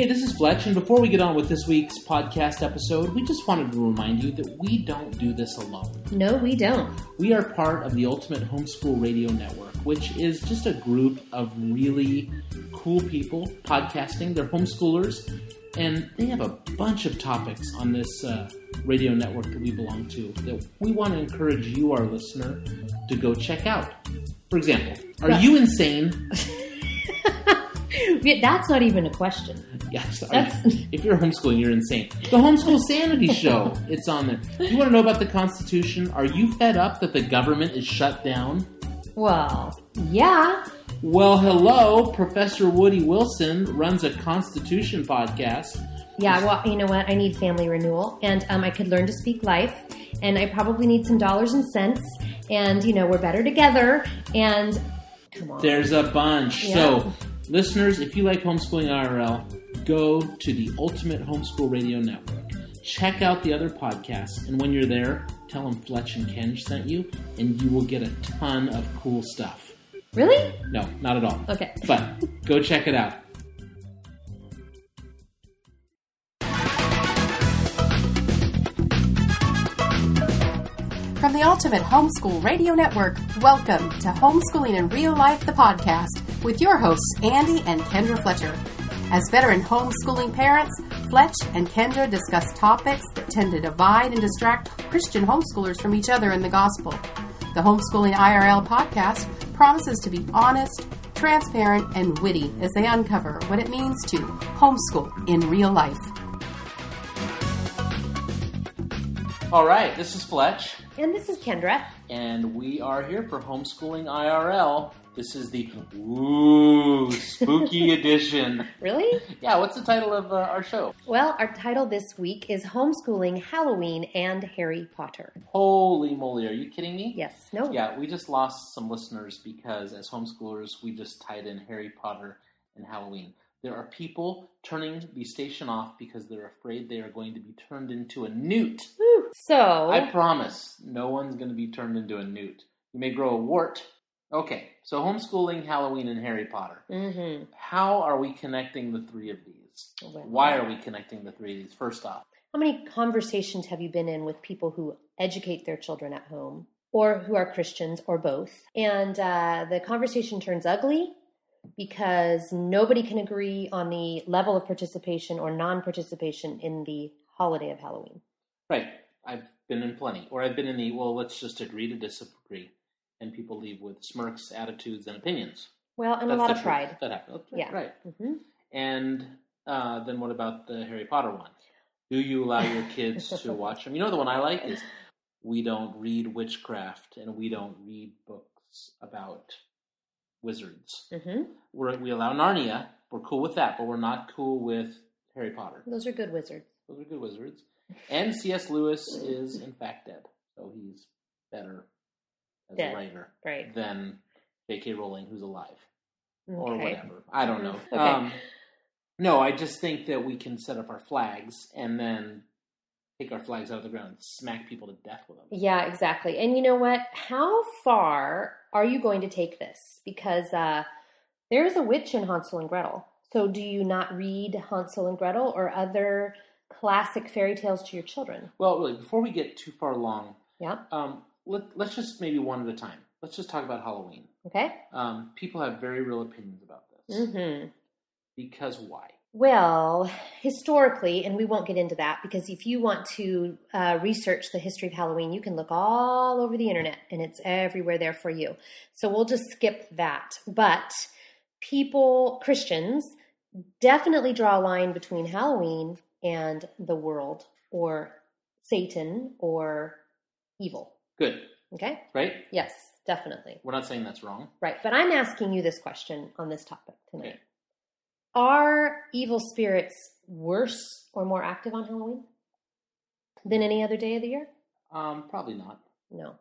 Hey, this is Fletch, and before we get on with this week's podcast episode, we just wanted to remind you that we don't do this alone. No, we don't. We are part of the Ultimate Homeschool Radio Network, which is just a group of really cool people podcasting. They're homeschoolers, and they have a bunch of topics on this uh, radio network that we belong to that we want to encourage you, our listener, to go check out. For example, are you insane? That's not even a question. Yes, That's- if you're homeschooling, you're insane. The Homeschool Sanity Show, it's on there. You want to know about the Constitution? Are you fed up that the government is shut down? Well, yeah. Well, hello, Professor Woody Wilson runs a Constitution podcast. Yeah, well, you know what? I need family renewal, and um, I could learn to speak life, and I probably need some dollars and cents, and, you know, we're better together, and come on. There's a bunch. Yeah. So, listeners, if you like homeschooling IRL, go to the Ultimate Homeschool Radio Network. Check out the other podcasts, and when you're there, tell them Fletch and Kenj sent you, and you will get a ton of cool stuff. Really? No, not at all. Okay. But go check it out. From the Ultimate Homeschool Radio Network, welcome to Homeschooling in Real Life, the podcast, with your hosts, Andy and Kendra Fletcher. As veteran homeschooling parents, Fletch and Kendra discuss topics that tend to divide and distract Christian homeschoolers from each other in the gospel. The Homeschooling IRL podcast promises to be honest, transparent, and witty as they uncover what it means to homeschool in real life. All right, this is Fletch, And this is Kendra. and we are here for Homeschooling IRL. This is the ooh spooky edition. Really? Yeah, what's the title of uh, our show? Well, our title this week is Homeschooling Halloween and Harry Potter. Holy moly, are you kidding me? Yes. No. Yeah, we just lost some listeners because as homeschoolers, we just tied in Harry Potter and Halloween. There are people turning the station off because they're afraid they are going to be turned into a newt. So, I promise, no one's going to be turned into a newt. You may grow a wart. Okay, so homeschooling, Halloween, and Harry Potter. hmm How are we connecting the three of these? Why are we connecting the three of these? First off, How many conversations have you been in with people who educate their children at home or who are Christians or both? And uh, the conversation turns ugly because nobody can agree on the level of participation or non participation in the holiday of Halloween. right? I've been in plenty, or I've been in the well. Let's just agree to disagree, and people leave with smirks, attitudes, and opinions. Well, and That's a lot of pride. That happens. Yeah. right. hmm And uh, then what about the Harry Potter one? Do you allow your kids to watch them? You know, the one I like is we don't read witchcraft and we don't read books about wizards. hmm We're, we allow Narnia. We're cool with that, but we're not cool with Harry Potter. Those are good wizards. Those are good wizards. And C.S. Lewis is, in fact, dead. So he's better as Dead. a writer Right. than J.K. Rowling, who's alive or whatever. I don't know. Okay. Um, no, I just think that we can set up our flags and then take our flags out of the ground and smack people to death with them. Yeah, exactly. And you know what? How far are you going to take this? Because uh, there is a witch in Hansel and Gretel. So do you not read Hansel and Gretel or other classic fairy tales to your children? Well, really, before we get too far along, Yeah. um, let, let's just maybe one at a time. Let's just talk about Halloween. Okay. Um, people have very real opinions about this. hmm Because why? Well, historically, and we won't get into that because if you want to uh, research the history of Halloween, you can look all over the internet and it's everywhere there for you. So we'll just skip that. But people, Christians, definitely draw a line between Halloween and the world or Satan or evil. Good, Okay? right? Yes, definitely. We're not saying that's wrong. Right. But I'm asking you this question on this topic tonight. Okay. Are evil spirits worse or more active on Halloween than any other day of the year? Um, probably not. No.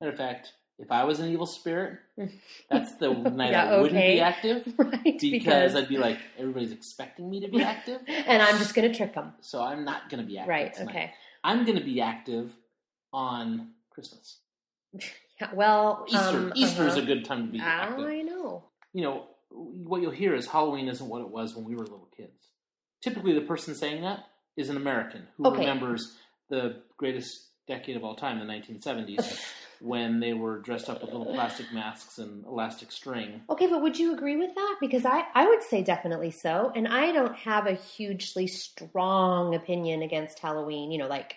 Matter of fact, if I was an evil spirit, that's the night Yeah, I wouldn't be active right. because I'd be like, everybody's expecting me to be active, and I'm just going to trick them. so I'm not going to be active. Right. tonight. Okay. I'm going to be active on Christmas. Yeah, well, Easter. um, Easter is uh-huh. a good time to be active. I know. You know, what you'll hear is Halloween isn't what it was when we were little kids. typically the person saying that is an American who Okay. remembers the greatest decade of all time, the 1970s, when they were dressed up with little plastic masks and elastic string. Okay, but would you agree with that? Because I, I would say definitely so. And I don't have a hugely strong opinion against Halloween. You know, like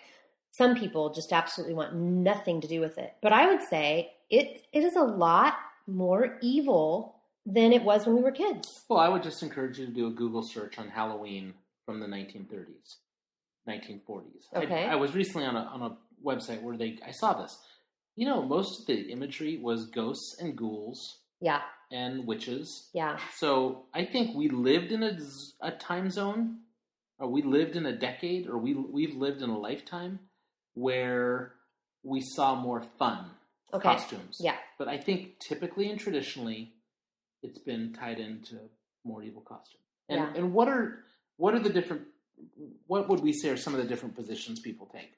some people just absolutely want nothing to do with it. But I would say it it is a lot more evil than it was when we were kids. Well, I would just encourage you to do a Google search on Halloween from the 1930s, 1940s. I- Okay. I, was recently on a on a website where they I saw this. You know, most of the imagery was ghosts and ghouls Yeah, and witches. yeah. So I think we lived in a, a time zone, or we lived in a decade, or we we've lived in a lifetime where we saw more fun Okay. costumes. Yeah. But I think typically and traditionally, it's been tied into more evil costumes. And Yeah. and what are what are the different? What would we say are some of the different positions people take?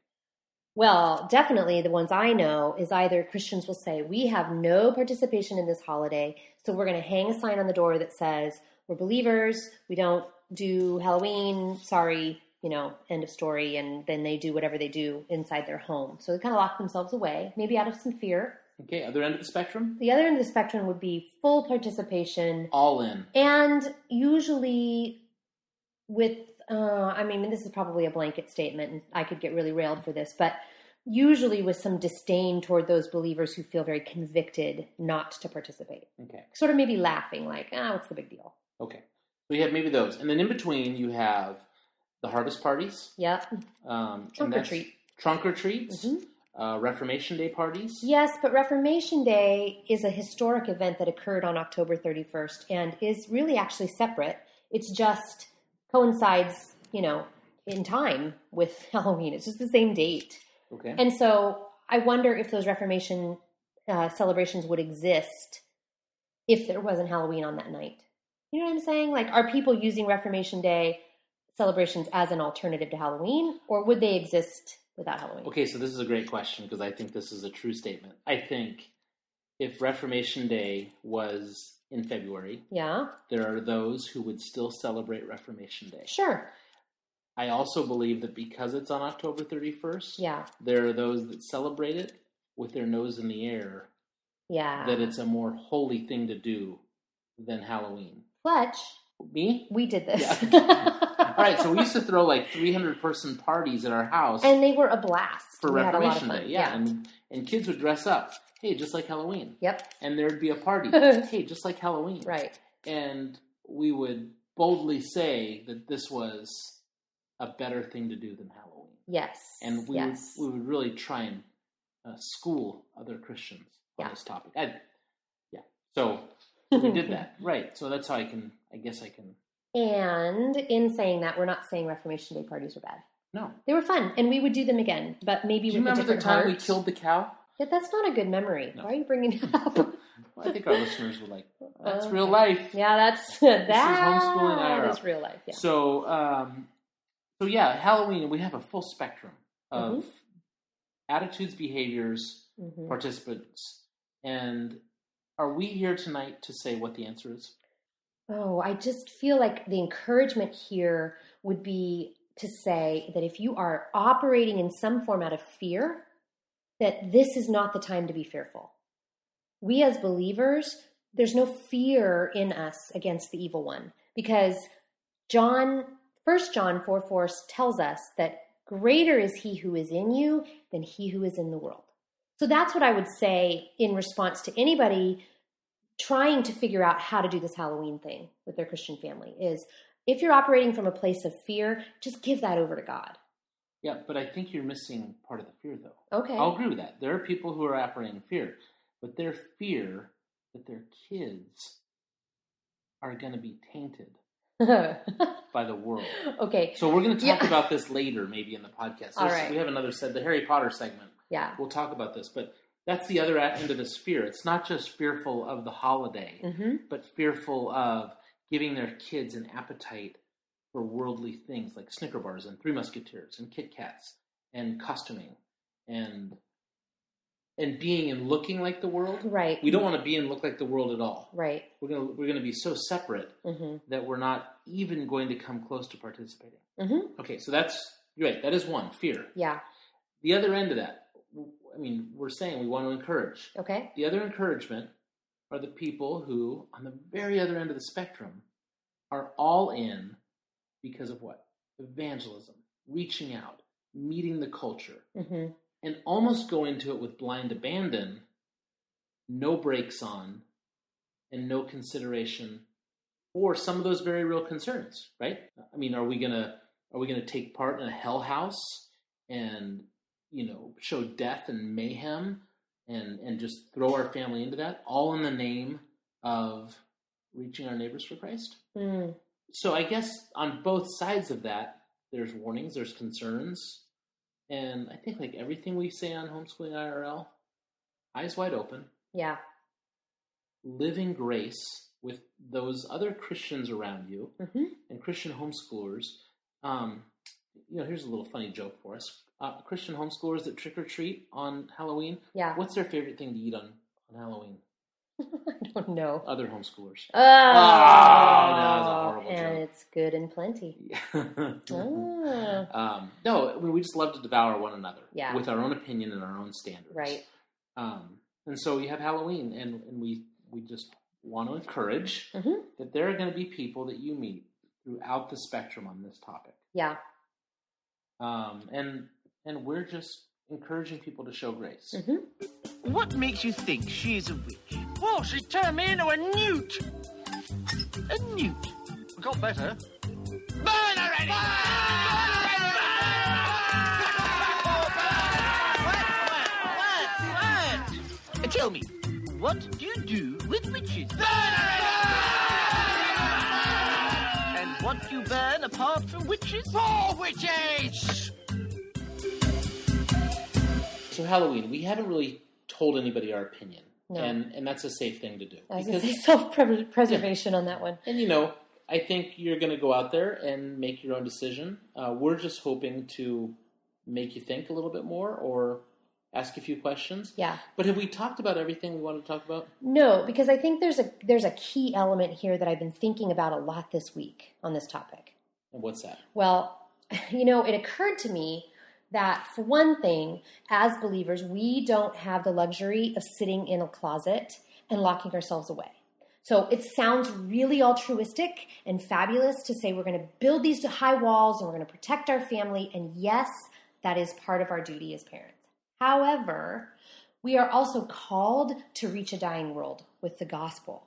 Well, definitely the ones I know is either Christians will say, We have no participation in this holiday, so we're going to hang a sign on the door that says, We're believers, we don't do Halloween, sorry, you know, end of story. And then they do whatever they do inside their home. So they kind of lock themselves away, maybe out of some fear. Okay, other end of the spectrum, The other end of the spectrum would be full participation. All in. and usually with uh, i mean this is probably a blanket statement and i could get really railed for this but usually with some disdain toward those believers who feel very convicted not to participate. Okay, sort of maybe laughing like ah what's the big deal? Okay. So you have maybe those, and then in between you have the harvest parties, yep. Um, Trunk or treat. trunk or treats, Mhm. Uh, Reformation Day parties. yes but reformation day is a historic event that occurred on october 31st and is really actually separate it's just coincides you know in time with halloween it's just the same date Okay. And so I wonder if those Reformation uh, celebrations would exist if there wasn't Halloween on that night. You know what I'm saying? Like, are people using Reformation Day celebrations as an alternative to Halloween, or would they exist without Halloween? Okay, so this is a great question because I think this is a true statement. I think if Reformation Day was in February, Yeah, there are those who would still celebrate Reformation Day. sure. I also believe that because it's on October 31st, Yeah, there are those that celebrate it with their nose in the air, yeah. that it's a more holy thing to do than Halloween. Fletch, Me? we did this. All right, so we used to throw like 300 person parties at our house and they were a blast. for We had a lot of Reformation. Day. Yeah, And, and kids would dress up. Hey, just like Halloween. Yep. and there'd be a party. hey, just like Halloween. Right. And we would boldly say that this was a better thing to do than Halloween. Yes. And we, yes. would, we would really try and uh, school other Christians on Yeah. this topic. I, yeah. So we did that. Right. So that's how I can, I guess I can, And in saying that, we're not saying Reformation Day parties were bad. no. They were fun, and we would do them again, but maybe Do you with a remember the different time we heart. killed the cow? Yeah, that's not a good memory. Why are you bringing it up? Well, I think our listeners were like, that's real life. yeah, that's that homeschooling IRL. is real life. Yeah. So, um, so yeah, Halloween. We have a full spectrum of Mm-hmm. attitudes, behaviors, Mhm. participants, and are we here tonight to say what the answer is? Oh, I just feel like the encouragement here would be to say that if you are operating in some form out of fear, that this is not the time to be fearful. We as believers, there's no fear in us against the evil one because John, 1 John 4 4 tells us that greater is he who is in you than he who is in the world. So that's what I would say in response to anybody trying to figure out how to do this Halloween thing with their Christian family is if you're operating from a place of fear, just give that over to God. Yeah, but I think you're missing part of the fear, though. Okay. I'll agree with that. There are people who are operating in fear, but their fear that their kids are going to be tainted by the world. okay. So we're going to talk Yeah. about this later, maybe in the podcast. All right. We have another said the Harry Potter segment. Yeah. We'll talk about this, but that's the other end of the fear. It's not just fearful of the holiday, hmm but fearful of giving their kids an appetite for worldly things like Snicker bars and Three Musketeers and Kit Kats and costuming and and being and looking like the world. Right. We don't want to be and look like the world at all. Right. We're gonna we're gonna be so separate Mm-hmm. that we're not even going to come close to participating. Mm-hmm. Okay, so that's you're right. That is one fear. Yeah. The other end of that, I mean, we're saying we want to encourage. Okay. The other encouragement are the people who, on the very other end of the spectrum, are all in because of what? Evangelism, reaching out, meeting the culture, Mm-hmm. and almost go into it with blind abandon, no brakes on, and no consideration for some of those very real concerns, right? I mean, are we gonna are we gonna take part in a hell house and you know show death and mayhem and and just throw our family into that all in the name of reaching our neighbors for Christ? Mm. So I guess on both sides of that, there's warnings, there's concerns, and I think like everything we say on homeschooling IRL, eyes wide open, Yeah. Living grace with those other Christians around you Mm-hmm. and Christian homeschoolers. Um, you know, here's a little funny joke for us: uh, Christian homeschoolers that trick or treat on Halloween. Yeah. What's their favorite thing to eat on on Halloween? I don't know. Other homeschoolers. Oh, a horrible and joke. it's good and plenty. Ah. um, no, I mean, we just love to devour one another Yeah. with our own opinion and our own standards. Right. Um, and so we have Halloween, and, and we we just want to encourage Mhm. that there are going to be people that you meet throughout the spectrum on this topic, Yeah. um, and and we're just encouraging people to show grace. Mm-hmm. What makes you think she's a witch? Well, she turned me into a newt. A newt? Got better. Burn already! Uh, Tell me, what do you do with witches? And what do you burn apart from witches? More witches! So Halloween, we haven't really told anybody our opinion, No. and and that's a safe thing to do. I was Because- to say self preservation on that one. And you know, I think you're going to go out there and make your own decision. Uh, we're just hoping to make you think a little bit more or ask a few questions. Yeah. But have we talked about everything we want to talk about? No, because I think there's a there's a key element here that I've been thinking about a lot this week on this topic. And what's that? Well, you know, it occurred to me that for one thing, as believers, we don't have the luxury of sitting in a closet and locking ourselves away. So it sounds really altruistic and fabulous to say we're going to build these high walls and we're going to protect our family. And yes, that is part of our duty as parents. However, we are also called to reach a dying world with the gospel.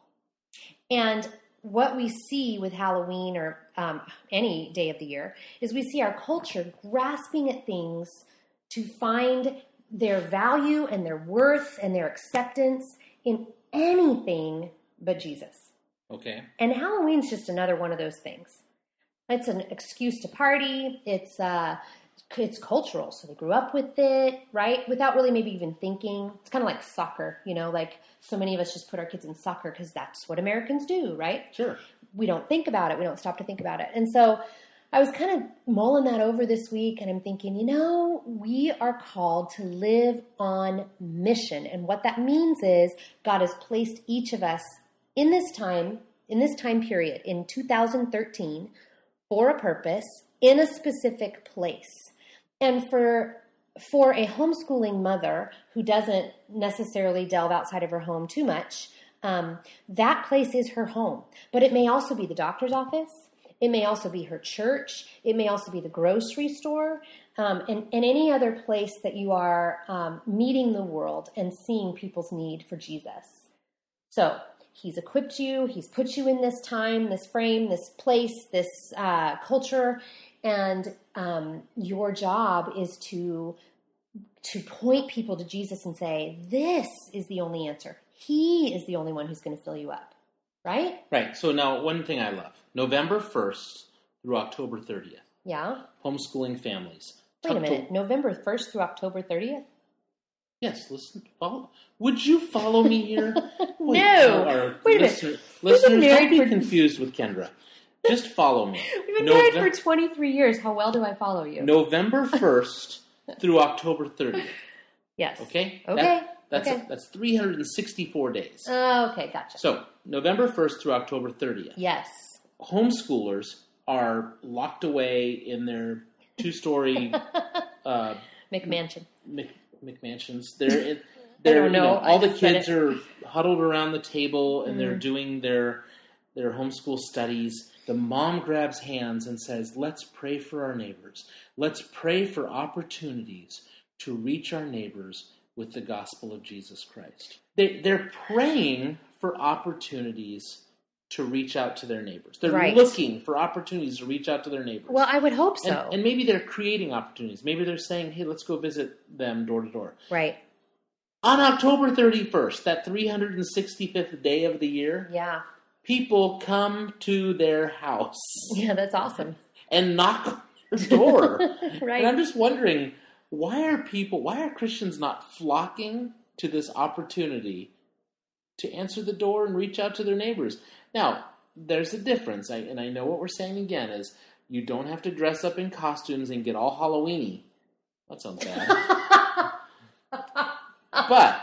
And what we see with Halloween or um, any day of the year is we see our culture grasping at things to find their value and their worth and their acceptance in anything but Jesus. Okay. And Halloween's just another one of those things. It's an excuse to party. It's uh, it's cultural, so they grew up with it, right? Without really maybe even thinking. It's kind of like soccer, you know. Like so many of us just put our kids in soccer because that's what Americans do, right? Sure. we don't think about it. We don't stop to think about it. And so I was kind of mulling that over this week and I'm thinking, you know, we are called to live on mission. And what that means is God has placed each of us in this time, in this time period, in 2013, for a purpose, in a specific place. And for for a homeschooling mother who doesn't necessarily delve outside of her home too much, um, that place is her home. But it may also be the doctor's office. It may also be her church. It may also be the grocery store. Um, and, and any other place that you are um, meeting the world and seeing people's need for Jesus. So he's equipped you, he's put you in this time, this frame, this place, this uh, culture, and um, your job is to to point people to Jesus and say, "This is the only answer. He is the only one who's going to fill you up." Right? Right. So now, one thing I love November 1st through October 30th, Yeah. homeschooling families. Wait a Tuck to- minute. November first through October thirtieth. Yes, listen. Follow. Would you follow me here? Wait, No. Wait a minute. listener, been listeners, don't be confused with Kendra. Just follow me. We've been Novem- married for twenty three years. How well do I follow you? November 1st through October 30th. Yes. Okay? Okay. That- That's Okay. that's 364 days. Oh, okay, gotcha. so November 1st through October 30th. yes. Homeschoolers are locked away in their two-story uh, McMansion. Mc, McMansions. They're in, they're you know. all the kids are huddled around the table and they're Mm. doing their their homeschool studies. The mom grabs hands and says, "Let's pray for our neighbors. Let's pray for opportunities to reach our neighbors with the gospel of Jesus Christ." They they're praying for opportunities to reach out to their neighbors. They're Right. looking for opportunities to reach out to their neighbors. Well, I would hope so. And, and maybe they're creating opportunities. Maybe they're saying, hey, let's go visit them door to door. right. On October 31st, that 365th day of the year, Yeah. People come to their house Yeah, that's awesome. and knock on their door. Right. And I'm just wondering, why are people, why are Christians not flocking to this opportunity to answer the door and reach out to their neighbors? Now, there's a difference, I, and I know what we're saying again is you don't have to dress up in costumes and get all Halloweeny. That sounds bad. but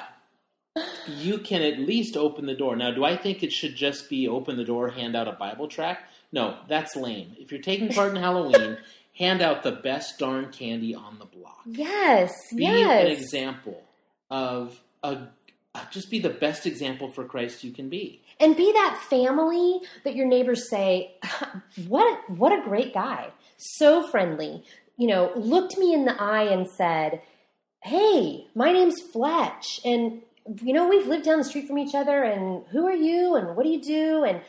you can at least open the door. Now, do I think it should just be open the door, hand out a Bible tract? No, that's lame. If you're taking part in Halloween, hand out the best darn candy on the block. Yes. Be yes. an example of a uh, just be the best example for Christ you can be. and be that family that your neighbors say, "What what a great guy. So friendly." You know, looked me in the eye and said, "Hey, my name's Fletch and you know, we've lived down the street from each other and who are you and what do you do?" and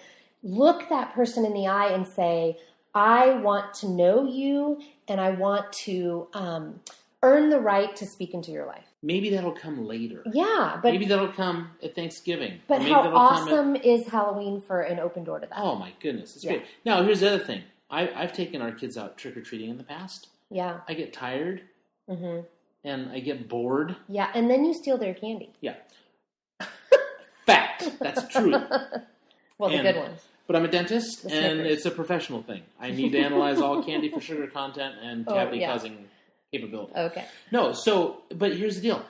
look that person in the eye and say, "I want to know you and I want to um, earn the right to speak into your life." Maybe that'll come later. Yeah, but Maybe that'll come at Thanksgiving. but how that'll at- awesome is Halloween for an open door to that? oh my goodness, it's Yeah. great. Now here's the other thing. I, I've taken our kids out trick or treating in the past. Yeah. I get tired hmm and I get bored. Yeah, and then you steal their candy. Yeah. Fact. That's true. Well, the good ones. But I'm a dentist, The and Snickers. it's a professional thing. I need to analyze all candy for sugar content and Oh, cavity yeah. causing capability. Okay. No, so but here's the deal.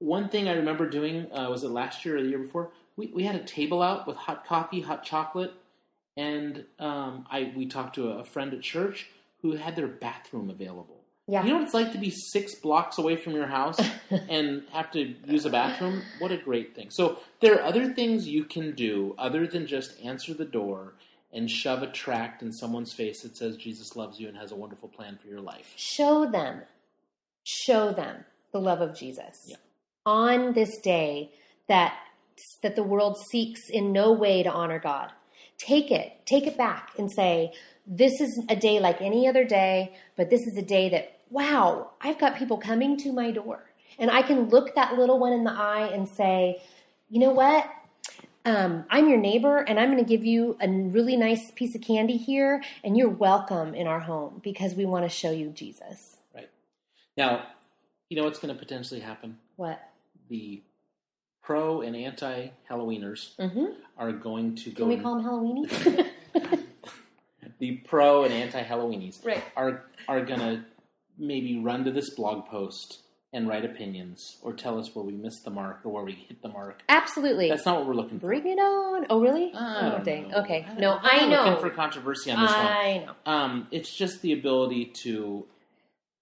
One thing I remember doing uh, was it last year or the year before. We we had a table out with hot coffee, hot chocolate, and um, I we talked to a, a friend at church who had their bathroom available. Yeah. You know what it's like to be six blocks away from your house and have to use a bathroom? What a great thing. So there are other things you can do other than just answer the door and shove a tract in someone's face that says Jesus loves you and has a wonderful plan for your life. Show them, show them the love of Jesus Yeah. on this day that that the world seeks in no way to honor God. Take it, take it back, and say, "This is a day like any other day, but this is a day that wow, I've got people coming to my door, and I can look that little one in the eye and say, you know what." um, I'm your neighbor and I'm going to give you a really nice piece of candy here, and you're welcome in our home because we want to show you Jesus. Right. Now, you know what's going to potentially happen? What? The pro and anti Halloweeners Mm-hmm. are going to go. Can we call them Halloweenies? the pro and anti Halloweenies Right. are are going to maybe run to this blog post and write opinions or tell us where we missed the mark or where we hit the mark. Absolutely. That's not what we're looking for. Bring it on. Oh, really? I oh, dang. know. Okay. I No, I know. Looking for controversy on this one. I know. Um, it's just the ability to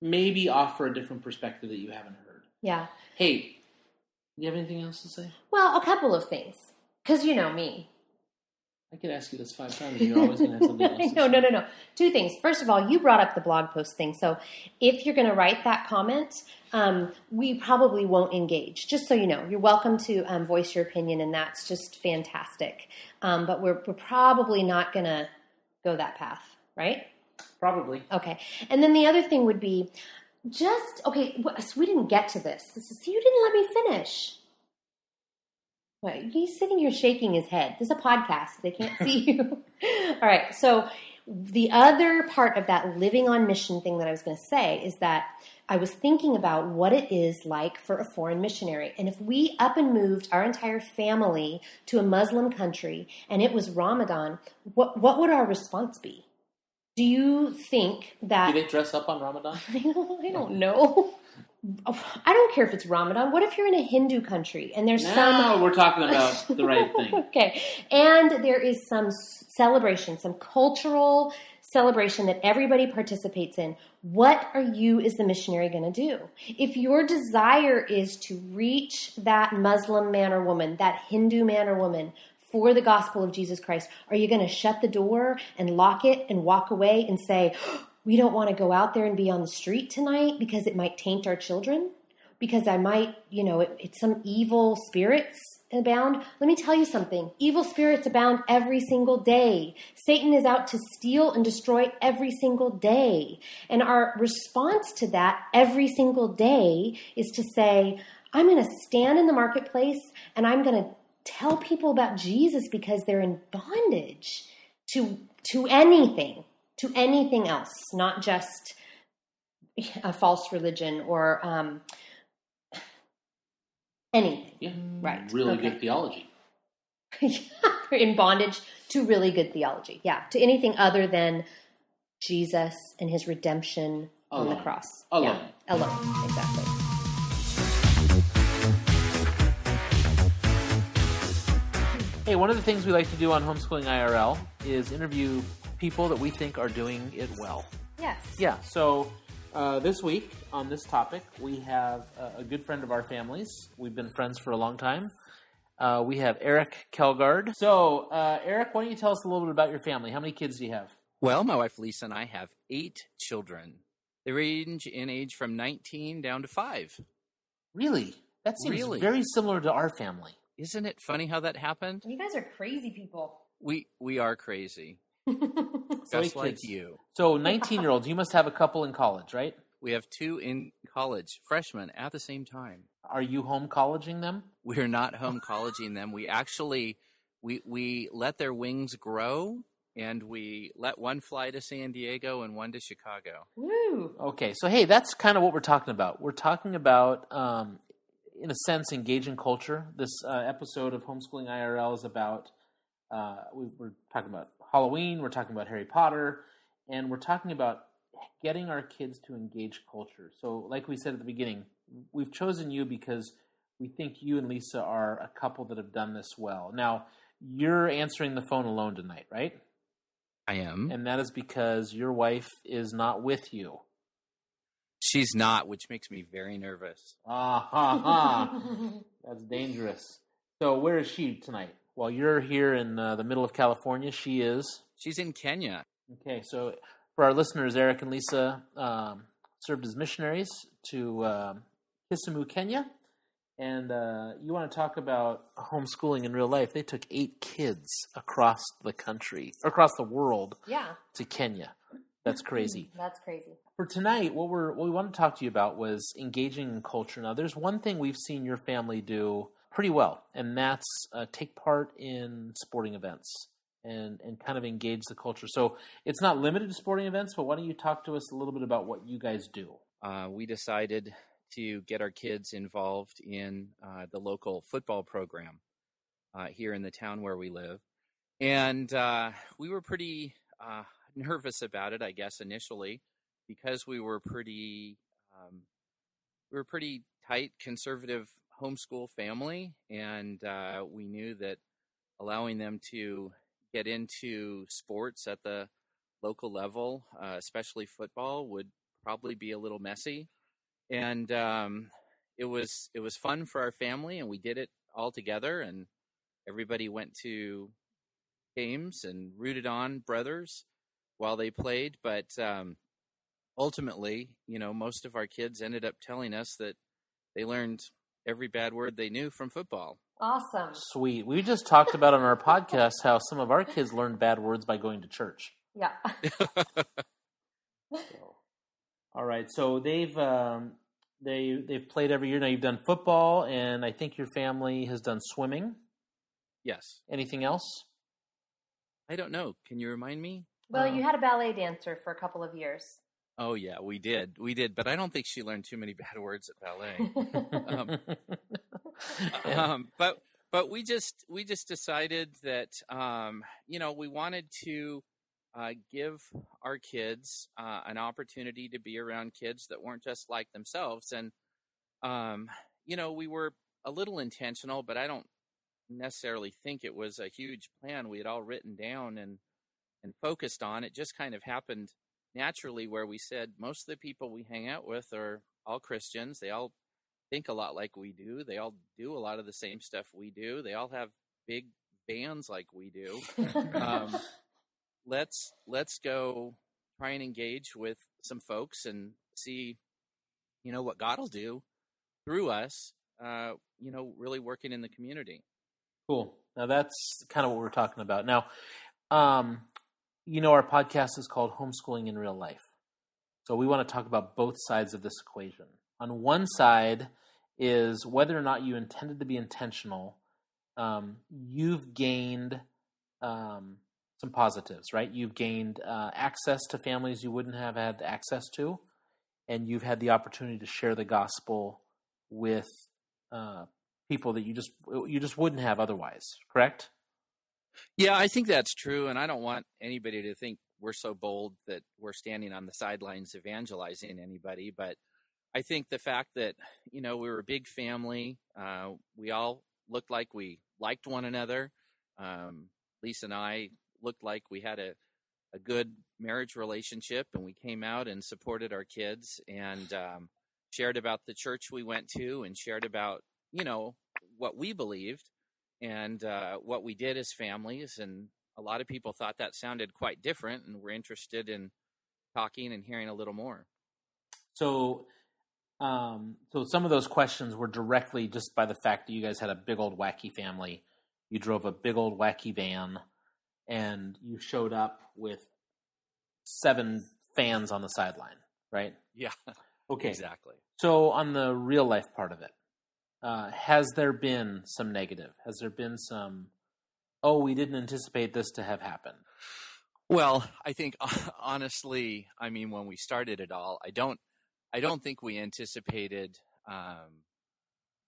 maybe offer a different perspective that you haven't heard. Yeah. Hey, do you have anything else to say? Well, a couple of things. Because you know me. I could ask you this five times, and you're always going to have something else. no, no, no, no. Two things. First of all, you brought up the blog post thing. So if you're going to write that comment, um, we probably won't engage. Just so you know, you're welcome to um, voice your opinion, and that's just fantastic. Um, but we're, we're probably not going to go that path, right? Probably. Okay. And then the other thing would be just, okay, so we didn't get to this. This is, you didn't let me finish. What, he's sitting here shaking his head. This is a podcast. They can't see you. All right. So the other part of that living on mission thing that I was going to say is that I was thinking about what it is like for a foreign missionary. And if we up and moved our entire family to a Muslim country and it was Ramadan, what, what would our response be? Do you think that Do they dress up on Ramadan? I don't know. I don't care if it's Ramadan. What if you're in a Hindu country and there's some Now we're talking about the right thing. okay. And there is some celebration, some cultural celebration that everybody participates in. What are you, as the missionary, going to do? If your desire is to reach that Muslim man or woman, that Hindu man or woman, for the gospel of Jesus Christ, are you going to shut the door and lock it and walk away and say, we don't want to go out there and be on the street tonight because it might taint our children? because I might, you know, it, it's some evil spirits abound. Let me tell you something evil spirits abound every single day. Satan is out to steal and destroy every single day. And our response to that every single day is to say, I'm going to stand in the marketplace and I'm going to tell people about Jesus because they're in bondage to to anything, to anything else, not just a false religion or um, anything. Yeah. Right. Really Okay. good theology. They're in bondage to really good theology. Yeah, to anything other than Jesus and his redemption on the cross. Alone. Yeah, alone. Exactly. Hey, one of the things we like to do on Homeschooling IRL is interview people that we think are doing it well. Yes. Yeah, so uh, this week on this topic, we have a, a good friend of our families. We've been friends for a long time. Uh, we have Eric Kelgard. So, uh, Eric, why don't you tell us a little bit about your family? How many kids do you have? Well, my wife Lisa and I have eight children. They range in age from 19 down to five. Really? That seems Really? very similar to our family. Isn't it funny how that happened? You guys are crazy people. We we are crazy, So just eight like kids. you. So, 19 year olds, you must have a couple in college, right? We have two in college, freshmen at the same time. Are you home colleging them? We're not home colleging them. We actually we we let their wings grow and we let one fly to San Diego and one to Chicago. Woo. Okay, so hey, that's kind of what we're talking about. We're talking about, um, in a sense, engaging culture. This uh, episode of Homeschooling IRL is about, uh, we, we're talking about Halloween, we're talking about Harry Potter, and we're talking about getting our kids to engage culture. So, like we said at the beginning, we've chosen you because we think you and Lisa are a couple that have done this well. Now, you're answering the phone alone tonight, right? I am. And that is because your wife is not with you. She's not, which makes me very nervous. Ah ha ha. That's dangerous. So where is she tonight? While you're here in uh, the middle of California, she is. She's in Kenya. Okay, so for our listeners, Eric and Lisa um, served as missionaries to um Kisumu, Kenya. And uh, you want to talk about homeschooling in real life? They took eight kids across the country, across the world, Yeah, to Kenya. That's crazy. that's crazy. For tonight, what we're what we want to talk to you about was engaging in culture. Now, there's one thing we've seen your family do pretty well, and that's uh, take part in sporting events and and kind of engage the culture. So it's not limited to sporting events, but why don't you talk to us a little bit about what you guys do? uh, we decided to get our kids involved in uh, the local football program uh, here in the town where we live. And uh, we were pretty uh, nervous about it, I guess, initially, because we were pretty, um, we were pretty tight conservative homeschool family, and uh, we knew that allowing them to get into sports at the local level, uh, especially football, would probably be a little messy. And um, it was it was fun for our family, and we did it all together. And everybody went to games and rooted on brothers while they played. But um, ultimately, you know, most of our kids ended up telling us that they learned every bad word they knew from football. Awesome. Sweet. We just talked about on our podcast how some of our kids learned bad words by going to church. Yeah. So, all right. So they've um, they they've played every year. Now you've done football, and I think your family has done swimming. yes. Anything else? I don't know. Can you remind me? Well, Uh, you had a ballet dancer for a couple of years. Oh yeah, we did. We did, but I don't think she learned too many bad words at ballet. Um, um, but but we just we just decided that um, you know we wanted to uh, give our kids uh, an opportunity to be around kids that weren't just like themselves, and um, you know, we were a little intentional, but I don't necessarily think it was a huge plan we had all written down and and focused on. It just kind of happened naturally where we said most of the people we hang out with are all Christians. They all think a lot like we do. They all do a lot of the same stuff we do. They all have big bands like we do. um, let's let's go try and engage with some folks and see, you know, what God will do through us. Uh, you know, really working in the community. Cool. Now that's kind of what we're talking about. Now, um, you know, our podcast is called Homeschooling in Real Life. So we want to talk about both sides of this equation. On one side is whether or not you intended to be intentional, um, you've gained um, some positives, right? You've gained uh, access to families you wouldn't have had access to, and you've had the opportunity to share the gospel with uh, people that you just you just wouldn't have otherwise. Correct? Yeah, I think that's true, and I don't want anybody to think we're so bold that we're standing on the sidelines evangelizing anybody. But I think the fact that you know we were a big family, uh, we all looked like we liked one another. Um, Lisa and I looked like we had a a good marriage relationship, and we came out and supported our kids and um, shared about the church we went to, and shared about you know what we believed and uh, what we did as families. And a lot of people thought that sounded quite different, and were interested in talking and hearing a little more. So, um, so some of those questions were directly just by the fact that you guys had a big old wacky family. You drove a big old wacky van, and you showed up with seven fans on the sideline, right? Yeah. Okay. Exactly. So on the real life part of it, uh, has there been some negative? Has there been some? Oh, we didn't anticipate this to have happened. Well, I think honestly, I mean, when we started it all, I don't, I don't think we anticipated um,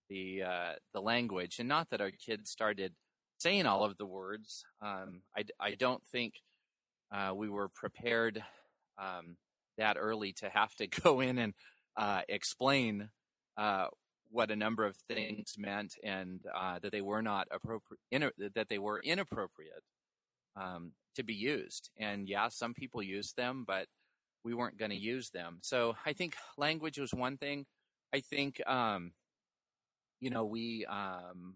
the uh, the language, and not that our kids started saying all of the words. Um, I, I don't think uh, we were prepared um, that early to have to go in and uh, explain uh, what a number of things meant and uh, that they were not appropriate, that they were inappropriate um, to be used. And yeah, some people used them, but we weren't going to use them. So I think language was one thing. I think, um, you know, we um,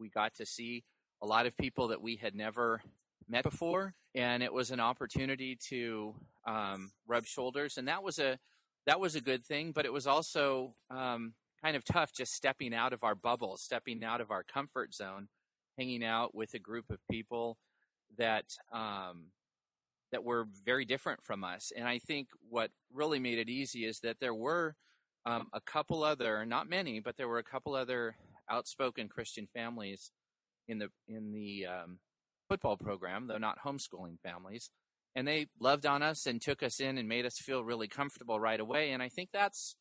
we got to see a lot of people that we had never met before, and it was an opportunity to um, rub shoulders, and that was a that was a good thing. But it was also um, kind of tough just stepping out of our bubble, stepping out of our comfort zone, hanging out with a group of people that um, that were very different from us. And I think what really made it easy is that there were um, a couple other, not many, but there were a couple other outspoken Christian families in the in the um, football program, though not homeschooling families. And they loved on us and took us in and made us feel really comfortable right away. And I think that's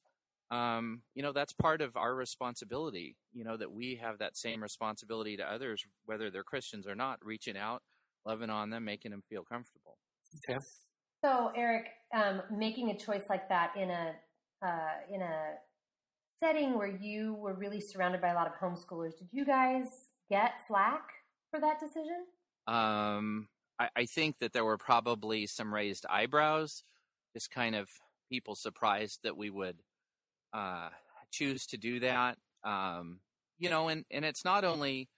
um, you know, that's part of our responsibility, you know, that we have that same responsibility to others, whether they're Christians or not, reaching out, loving on them, making them feel comfortable. Okay. So, Eric, um, making a choice like that in a uh, in a setting where you were really surrounded by a lot of homeschoolers, did you guys get flack for that decision? Um, I, I think that there were probably some raised eyebrows, just kind of people surprised that we would uh, choose to do that. Um, you know, and, and it's not only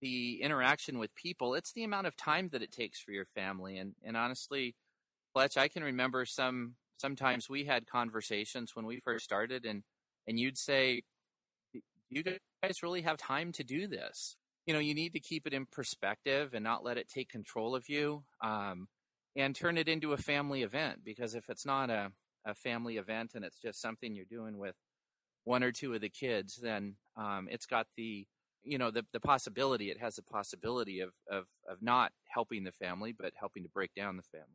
the interaction with people, it's the amount of time that it takes for your family. And, and honestly, Fletch, I can remember some, sometimes we had conversations when we first started and, and you'd say, you guys really have time to do this. You know, you need to keep it in perspective and not let it take control of you. Um, and turn it into a family event because if it's not a a family event and it's just something you're doing with one or two of the kids, then um, it's got the you know the the possibility. It has the possibility of of of not helping the family, but helping to break down the family.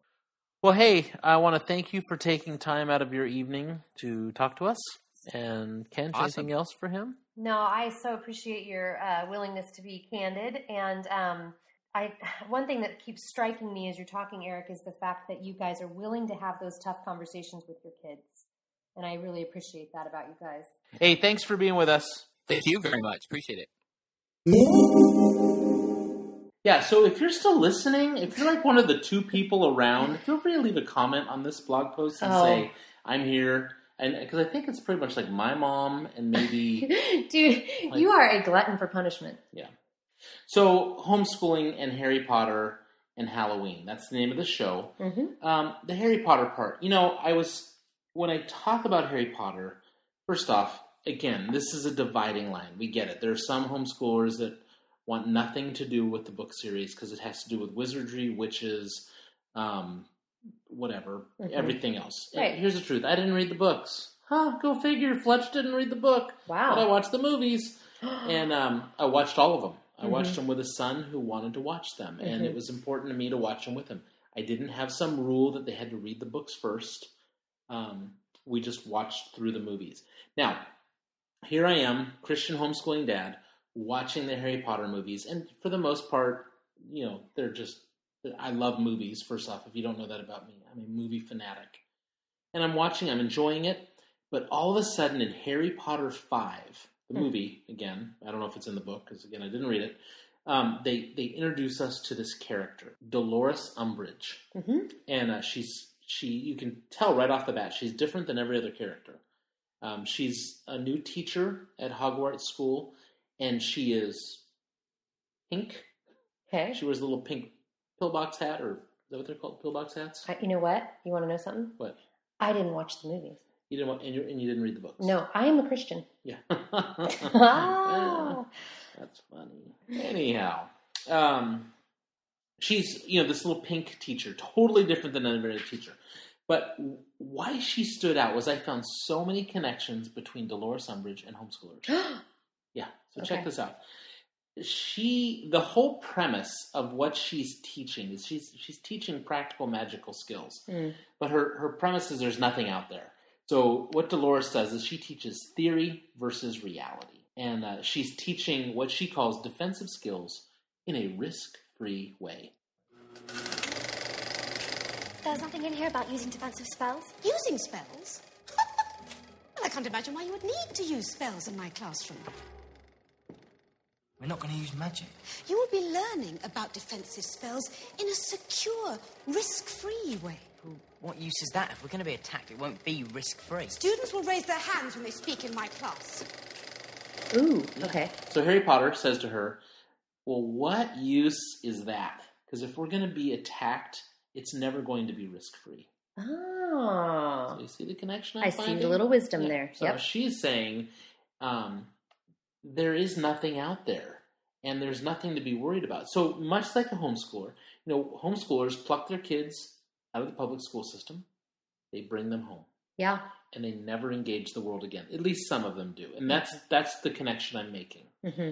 Well, hey, I want to thank you for taking time out of your evening to talk to us. And Ken, awesome. anything else for him? No, I so appreciate your uh, willingness to be candid and. Um, I, one thing that keeps striking me as you're talking, Eric, is the fact that you guys are willing to have those tough conversations with your kids. And I really appreciate that about you guys. Hey, thanks for being with us. Thank you very much. Appreciate it. Yeah, so if you're still listening, if you're like one of the two people around, feel free to leave a comment on this blog post and Oh. say, I'm here. And because I think it's pretty much like my mom and maybe. Dude, Like- you are a glutton for punishment. So, homeschooling and Harry Potter and Halloween. That's the name of the show. Mm-hmm. Um, the Harry Potter part. You know, I was. When I talk about Harry Potter, first off, again, this is a dividing line. We get it. There are some homeschoolers that want nothing to do with the book series because it has to do with wizardry, witches, um, whatever, Mhm. everything else. Right. Here's the truth I didn't read the books. Huh, go figure. Fletch didn't read the book. Wow. But I watched the movies. And um, I watched all of them. I Mhm. watched them with a son who wanted to watch them. And Mhm. it was important to me to watch them with him. I didn't have some rule that they had to read the books first. Um, we just watched through the movies. Now, here I am, Christian homeschooling dad, watching the Harry Potter movies. And for the most part, you know, they're just, I love movies, first off, if you don't know that about me. I'm a movie fanatic. And I'm watching, I'm enjoying it. But all of a sudden in Harry Potter 5, the Hmm. movie, again, I don't know if it's in the book, because again, I didn't read it. Um, they, they introduce us to this character, Dolores Umbridge Mm-hmm. and uh, she's she you can tell right off the bat she's different than every other character. Um, she's a new teacher at Hogwarts School, and she is pink. Okay. She wears a little pink pillbox hat, or is that what they're called? Pillbox hats. I, you know what? You want to know something? What I didn't watch the movies. you didn't want, and you and you didn't read the books. No, I am a Christian. Yeah. Ah. That's funny. Anyhow, um, she's you know this little pink teacher, totally different than every other teacher. But why she stood out was I found so many connections between Dolores Umbridge and homeschoolers. Yeah, so check this out. She, the whole premise of what she's teaching is she's she's teaching practical magical skills, Mm. but her her premise is there's nothing out there. So what Dolores does is she teaches theory versus reality, and uh, she's teaching what she calls defensive skills in a risk-free way. There's nothing in here about using defensive spells. Using spells? well, I can't imagine why you would need to use spells in my classroom. We're not going to use magic. You will be learning about defensive spells in a secure, risk free way. Well, what use is that? If we're going to be attacked, it won't be risk free. Students will raise their hands when they speak in my class. Ooh. Okay. So Harry Potter says to her, "Well, what use is that? Because if we're going to be attacked, it's never going to be risk-free." Oh. So you see the connection? I'm I see finding? the little wisdom Yeah. there. So Yep. she's saying um, there is nothing out there, and there's nothing to be worried about. So much like a homeschooler, you know, homeschoolers pluck their kids out of the public school system, they bring them home, Yeah. and they never engage the world again. At least some of them do, and that's that's the connection I'm making. hmm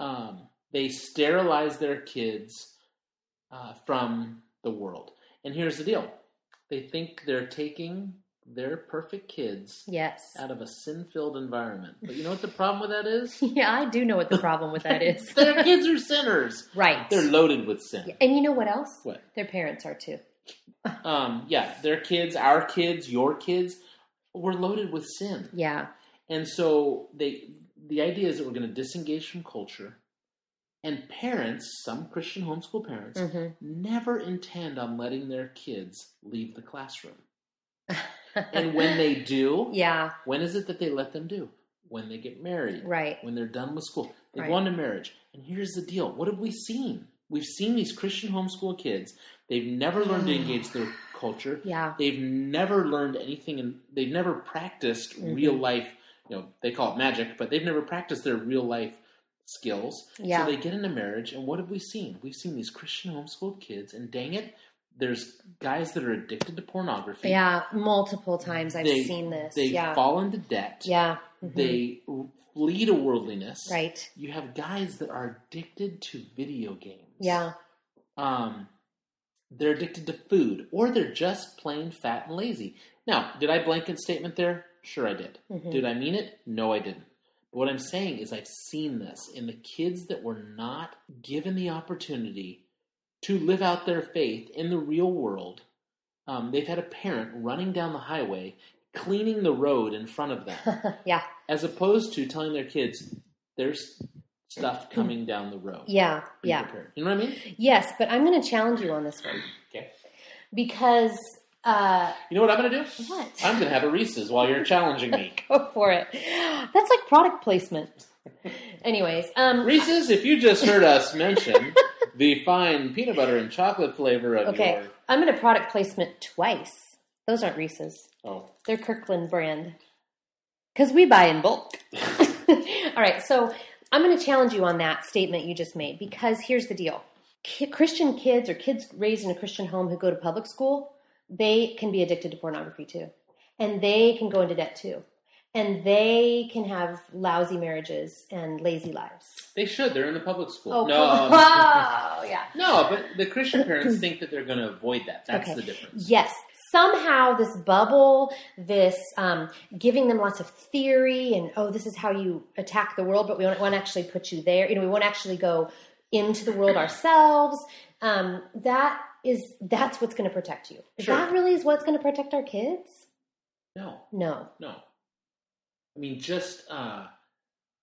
Um, they sterilize their kids uh, from the world, and here's the deal: they think they're taking their perfect kids Yes. out of a sin-filled environment. But you know what the problem with that is? Yeah, I do know what the problem with that is. their kids are sinners. right. They're loaded with sin. And you know what else? What? Their parents are too. Um, yeah, their kids, our kids, your kids, we're loaded with sin. Yeah. And so they the idea is that we're going to disengage from culture. And parents, some Christian homeschool parents, hmm never intend on letting their kids leave the classroom. And when they do, yeah. when is it that they let them do? When they get married. Right. when they're done with school. They Right. go on to marriage. And here's the deal. What have we seen? We've seen these Christian homeschool kids. They've never learned to engage their culture. Yeah. They've never learned anything and they've never practiced Mhm. real life, you know, they call it magic, but they've never practiced their real life skills. Yeah. So they get into marriage and what have we seen? We've seen these Christian homeschooled kids and dang it, there's guys that are addicted to pornography. Yeah. Multiple times I've They- seen this. They yeah. fall into debt. Yeah. Mhm. They flee to worldliness. Right. You have guys that are addicted to video games. Yeah. Um, they're addicted to food, or they're just plain fat and lazy. Now, did I blanket statement there? Sure, I did. Mhm. Did I mean it? No, I didn't. But what I'm saying is, I've seen this in the kids that were not given the opportunity to live out their faith in the real world. Um, they've had a parent running down the highway, cleaning the road in front of them, yeah, as opposed to telling their kids there's stuff coming down the road. yeah, Be yeah. prepared. You know what I mean? Yes, but I'm going to challenge you on this one Okay. because uh, You know what I'm going to do? What? I'm going to have a Reese's while you're challenging me. go for it. That's like product placement. Anyways, um, Reese's, if you just heard us mention the fine peanut butter and chocolate flavor of okay, your I'm going to product placement twice. Those aren't Reese's. oh, They're Kirkland brand. Because we buy in bulk. All right, so I'm going to challenge you on that statement you just made because here's the deal Christian kids or kids raised in a Christian home who go to public school, they can be addicted to pornography too. And they can go into debt too. And they can have lousy marriages and lazy lives. they should. They're in the public school. Oh, no, um, oh yeah. no, but the Christian parents think that they're going to avoid that. That's Okay. the difference. Yes. Somehow, this bubble, this um, giving them lots of theory, and oh, this is how you attack the world, but we won't, won't actually put you there. You know, we won't actually go into the world ourselves. Um, that is that's what's going to protect you. Is Sure. that really is what's going to protect our kids? No, No. no. I mean, just uh,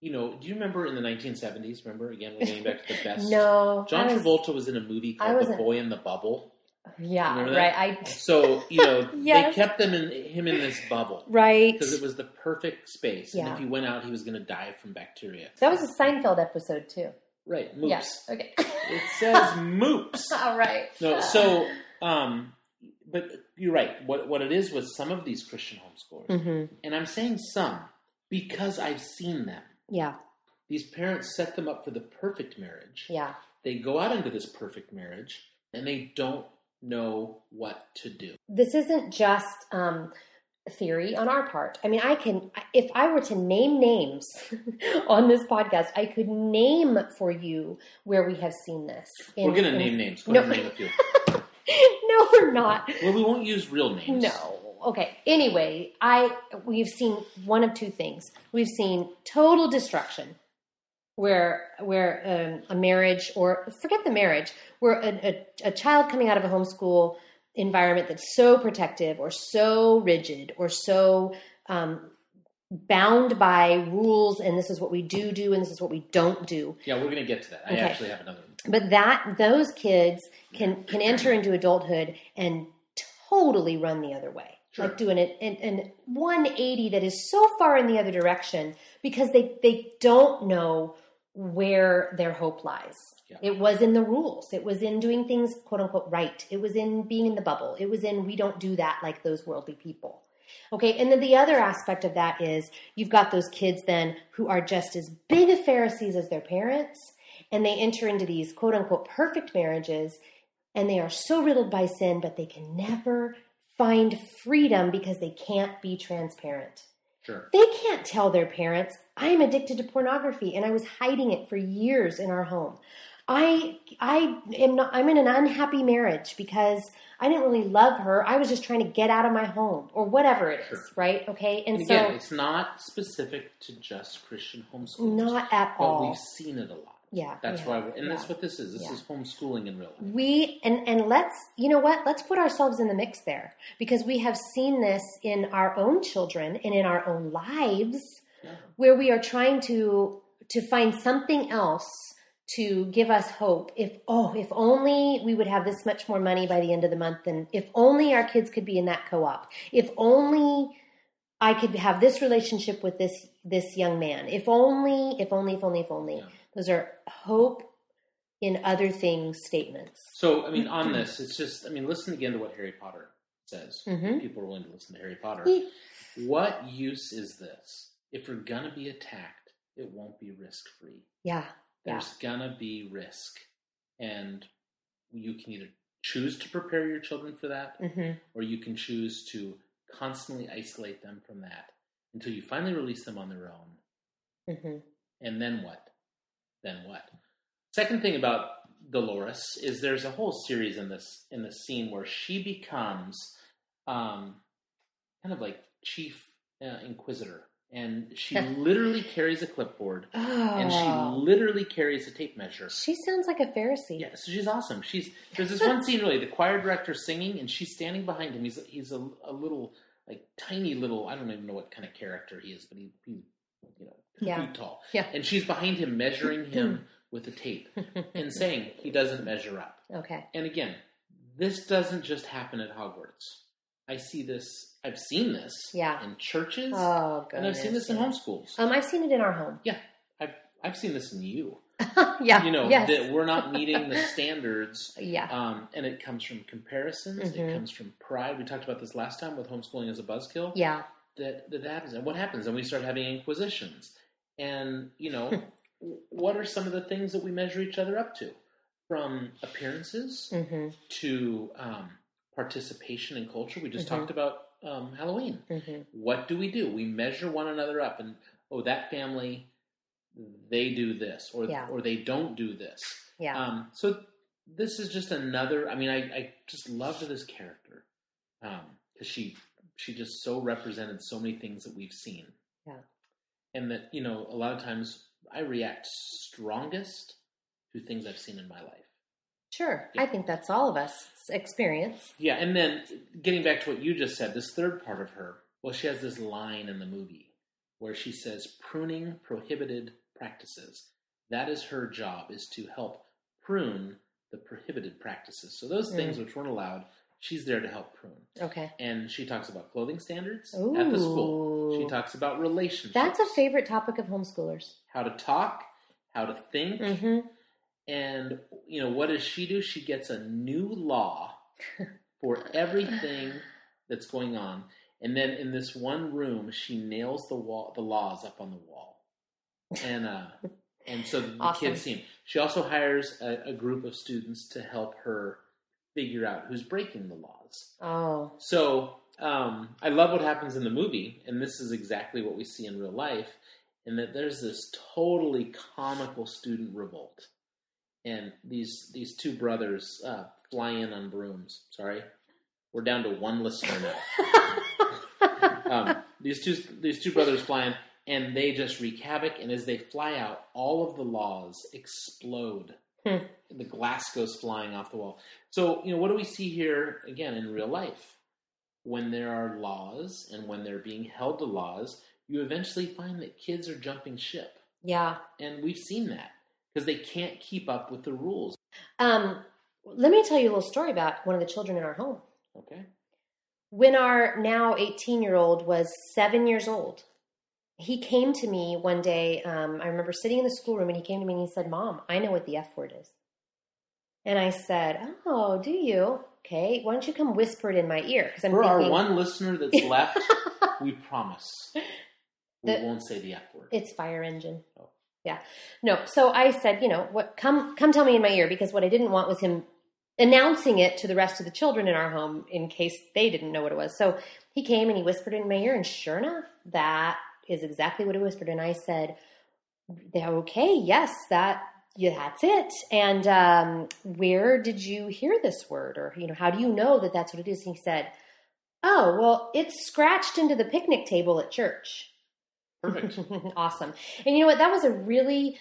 you know, do you remember in the 1970s? Remember again, we're getting back to the best. No. John was- Travolta was in a movie called The Boy in the Bubble. Yeah. Remember Right. I. So you know, Yes. they kept them in him in this bubble Right. because it was the perfect space, and Yeah. if he went out, he was going to die from bacteria. That was a Seinfeld episode too. Right, moops. Yes. Okay. It says moops. All right. No, so um, but you're right. What what it is with some of these Christian homeschoolers, Mm-hmm. and I'm saying some because I've seen them. Yeah. These parents set them up for the perfect marriage. Yeah. They go out into this perfect marriage, and they don't know what to do. this isn't just um, theory on our part. I mean, I can, if I were to name names on this podcast, I could name for you where we have seen this. in- We're going to name names. Go No. name a few. no, we're not. Well, we won't use real names. No. Okay. Anyway, I we've seen one of two things. We've seen total destruction, where where um, a marriage or forget the marriage, where a, a, a child coming out of a homeschool environment that's so protective or so rigid or so um, bound by rules, and this is what we do do, and this is what we don't do. Yeah, we're going to get to that. I Okay. actually have another one. But that those kids can can enter into adulthood and totally run the other way, Sure. like doing it an, an 180 that is so far in the other direction because they they don't know where their hope lies. Yeah. It was in the rules. It was in doing things quote unquote right. It was in being in the bubble. It was in we don't do that like those worldly people. Okay, and then the other aspect of that is you've got those kids then who are just as big of Pharisees as their parents, and they enter into these quote unquote perfect marriages, and they are so riddled by sin, but they can never find freedom because they can't be transparent. Sure. They can't tell their parents, I'm addicted to pornography and I was hiding it for years in our home. I I am not I'm in an unhappy marriage because I didn't really love her. I was just trying to get out of my home or whatever it is, Sure. right? Okay? And, And again, so it's not specific to just Christian homeschoolers. not at but all. we've seen it a lot. Yeah, That's we why, and yeah. that's what this is. This Yeah. is homeschooling in real life. we and and let's you know what let's put ourselves in the mix there because we have seen this in our own children and in our own lives where we are trying to to find something else to give us hope if oh if only we would have this much more money by the end of the month and if only our kids could be in that co-op if only i could have this relationship with this this young man if only if only if only if only Yeah. Those are hope in other things statements So, I mean, on this, it's just, I mean, listen again to what Harry Potter says. Mhm. People are willing to listen to Harry Potter. What use is this? If we're going to be attacked, it won't be risk free. yeah yeah There's going to be risk. And you can either choose to prepare your children for that, hmm or you can choose to constantly isolate them from that until you finally release them on their own. hmm And then what? Then what? Second thing about Dolores is there's a whole series in this in this scene where she becomes um, kind of like chief uh, inquisitor, and she literally carries a clipboard and Oh. she literally carries a tape measure. She sounds like a Pharisee. Yeah, so she's awesome. She's there's this one scene really the choir director singing and she's standing behind him. He's he's a, a little like tiny little. I don't even know what kind of character he is, but he, he's you know two Yeah. feet tall. Yeah. and she's behind him measuring him with a tape and saying he doesn't measure up. Okay. And again, this doesn't just happen at Hogwarts. I see this. I've seen this. Yeah. In churches. Oh, goodness. and I've seen this in homeschools. Um, I've seen it in our home. Yeah, I've I've seen this in you. yeah. You know Yes. that we're not meeting the standards. Yeah. Um, and it comes from comparisons. Mhm. It comes from pride. We talked about this last time with homeschooling as a buzzkill. Yeah. That that happens. And what happens? And we start having inquisitions. And you know, what are some of the things that we measure each other up to? From appearances hmm to um, participation in culture. We just Mhm. talked about um, Halloween. hmm What do we do? We measure one another up, and oh, that family, they do this, or Yeah. or they don't do this. Yeah. Um, so this is just another. I mean, I, I just loved this character because she she just so represented so many things that we've seen. Yeah. and that you know a lot of times I react strongest to things I've seen in my life. Sure. I think that's all of us experience. Yeah, and then getting back to what you just said, this third part of her, well, she has this line in the movie where she says, pruning prohibited practices. That is her job, is to help prune the prohibited practices. So those things Mm. which weren't allowed, she's there to help prune. Okay. And she talks about clothing standards at the school. She talks about relationships. That's a favorite topic of homeschoolers. how to talk, how to think, hmm and you know what does she do? She gets a new law for everything that's going on, and then in this one room, she nails the wall, the laws up on the wall, and uh, and so the Awesome. kids see 'em. She also hires a, a group of students to help her figure out who's breaking the laws. Oh. So um, I love what happens in the movie, and this is exactly what we see in real life. In that there's this totally comical student revolt, and these these two brothers uh, fly in on brooms. Sorry, we're down to one listener now. um, these two these two brothers fly in, and they just wreak havoc. And as they fly out, all of the laws explode. Hmm. The glass goes flying off the wall. So you know what do we see here again in real life? When there are laws and when they're being held to laws, you eventually find that kids are jumping ship, Yeah. and we've seen that because they can't keep up with the rules. Um, let me tell you a little story about one of the children in our home. Okay. When our now 18 year old was seven years old, he came to me one day. Um, I remember sitting in the schoolroom and he came to me and he said, Mom, I know what the F word is. And I said, Oh, do you? Okay, why don't you come whisper it in my ear? Because I'm For thinking, our one listener that's left, we promise we The- won't say the F word. It's fire engine. Oh. Yeah. No. So I said, you know, what come come tell me in my ear because what I didn't want was him announcing it to the rest of the children in our home in case they didn't know what it was. So he came and he whispered in my ear and sure enough, that is exactly what it whispered and I said, "They're okay. Yes, that yeah, that's it. And um, where did you hear this word or you know, how do you know that that's what it is?" And he said, "Oh, well, it's scratched into the picnic table at church." Perfect. awesome. And you know what? That was a really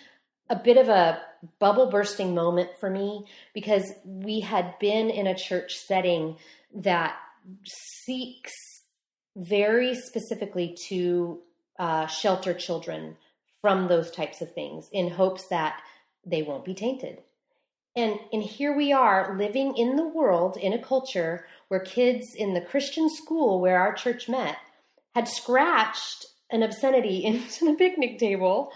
a bit of a bubble bursting moment for me because we had been in a church setting that seeks very specifically to uh, shelter children from those types of things in hopes that they won't be tainted. And and here we are living in the world in a culture where kids in the Christian school where our church met had scratched an obscenity into the picnic table.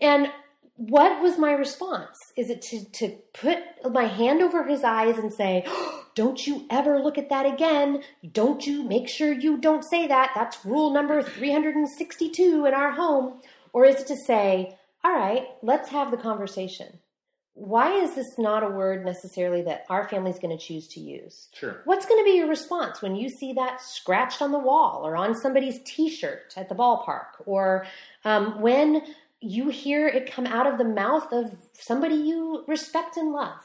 And what was my response? Is it to, to put my hand over his eyes and say, Don't you ever look at that again? Don't you make sure you don't say that? That's rule number 362 in our home. Or is it to say, All right, let's have the conversation? Why is this not a word necessarily that our family's going to choose to use? Sure. What's going to be your response when you see that scratched on the wall or on somebody's t shirt at the ballpark? Or um, when you hear it come out of the mouth of somebody you respect and love?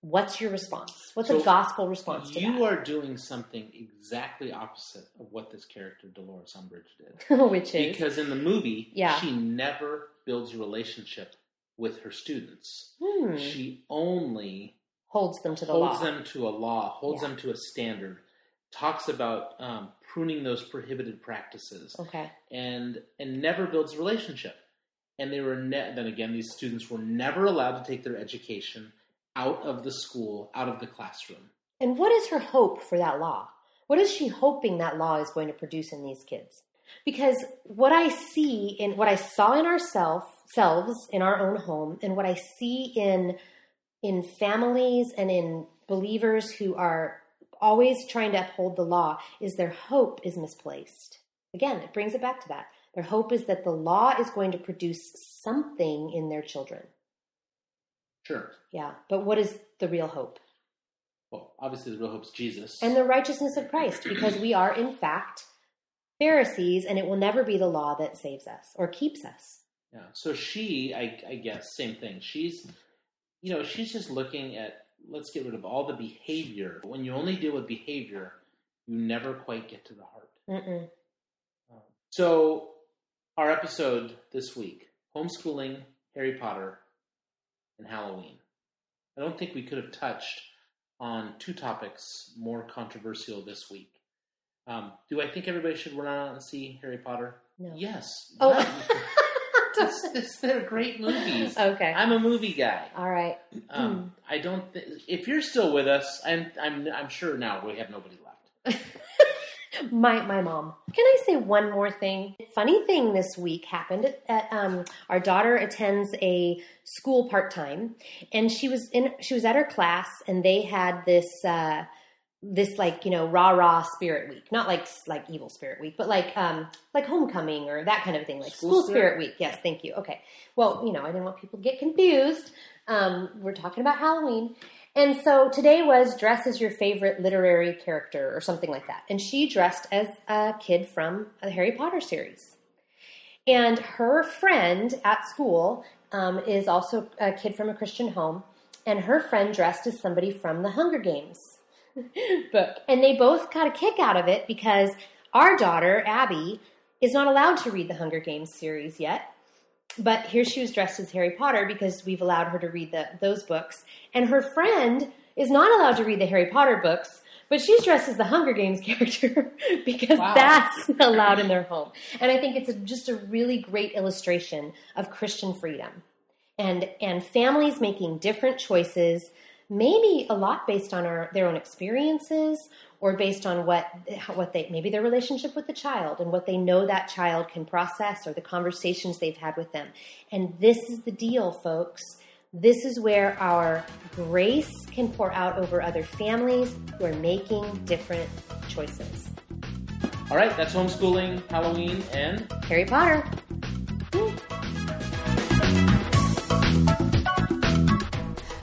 What's your response? What's So a gospel response to you that? are doing something exactly opposite of what this character Dolores Umbridge did. Which is, Because in the movie, Yeah. she never builds a relationship with her students. hmm, She only holds them to the holds law. them to a law, holds Yeah. them to a standard, talks about um, pruning those prohibited practices Okay. and and never builds a relationship. And they were ne- then again these students were never allowed to take their education out of the school, out of the classroom. And what is her hope for that law? What is she hoping that law is going to produce in these kids? Because what I see in what I saw in ourselves selves in our own home and what I see in in families and in believers who are always trying to uphold the law is their hope is misplaced. Again, it brings it back to that. Their hope is that the law is going to produce something in their children. Sure. Yeah, but what is the real hope? Well, obviously the real hope is Jesus. and the righteousness of Christ, because we are, in fact, Pharisees, and it will never be the law that saves us or keeps us. Yeah. So she, I, I guess, same thing. She's, you know, she's just looking at let's get rid of all the behavior. When you only deal with behavior, you never quite get to the heart. Mm-mm. Um, so, our episode this week: homeschooling, Harry Potter, and Halloween. I don't think we could have touched on two topics more controversial this week. Um, do I think everybody should run out and see Harry Potter? No. Yes. Oh. It's- it's- they're great movies. Okay. I'm a movie guy. All right. Um, I don't. Th- if you're still with us, I'm. I'm. I'm sure now we have nobody left. My my mom. Can I say one more thing? Funny thing this week happened. At, um, our daughter attends a school part time, and she was in. She was at her class, and they had this. Uh, this like you know rah rah spirit week not like like evil spirit week but like um like homecoming or that kind of thing like School school, spirit? spirit week yes thank you okay well you know i didn't want people to get confused um we're talking about halloween and so today was dress as your favorite literary character or something like that and she dressed as a kid from the harry potter series and her friend at school um, is also a kid from a christian home and her friend dressed as somebody from the hunger games book. And they both got a kick out of it because our daughter, Abby, is not allowed to read the Hunger Games series yet. But here she was dressed as Harry Potter because we've allowed her to read the, those books. And her friend is not allowed to read the Harry Potter books, but she's dressed as the Hunger Games character because Wow. that's allowed in their home. And I think it's a, just a really great illustration of Christian freedom and and families making different choices maybe a lot based on our, their own experiences or based on what what they maybe their relationship with the child and what they know that child can process or the conversations they've had with them. And this is the deal folks. This is where our grace can pour out over other families who are making different choices. All right, that's homeschooling, Halloween, and harry potter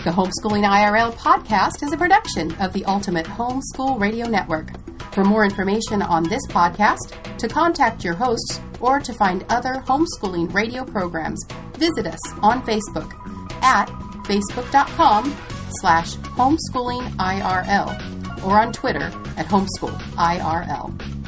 The Homeschooling IRL podcast is a production of the Ultimate Homeschool Radio Network. For more information on this podcast, to contact your hosts, or to find other homeschooling radio programs, visit us on Facebook at facebook.com slash homeschoolingirl or on Twitter at homeschoolirl.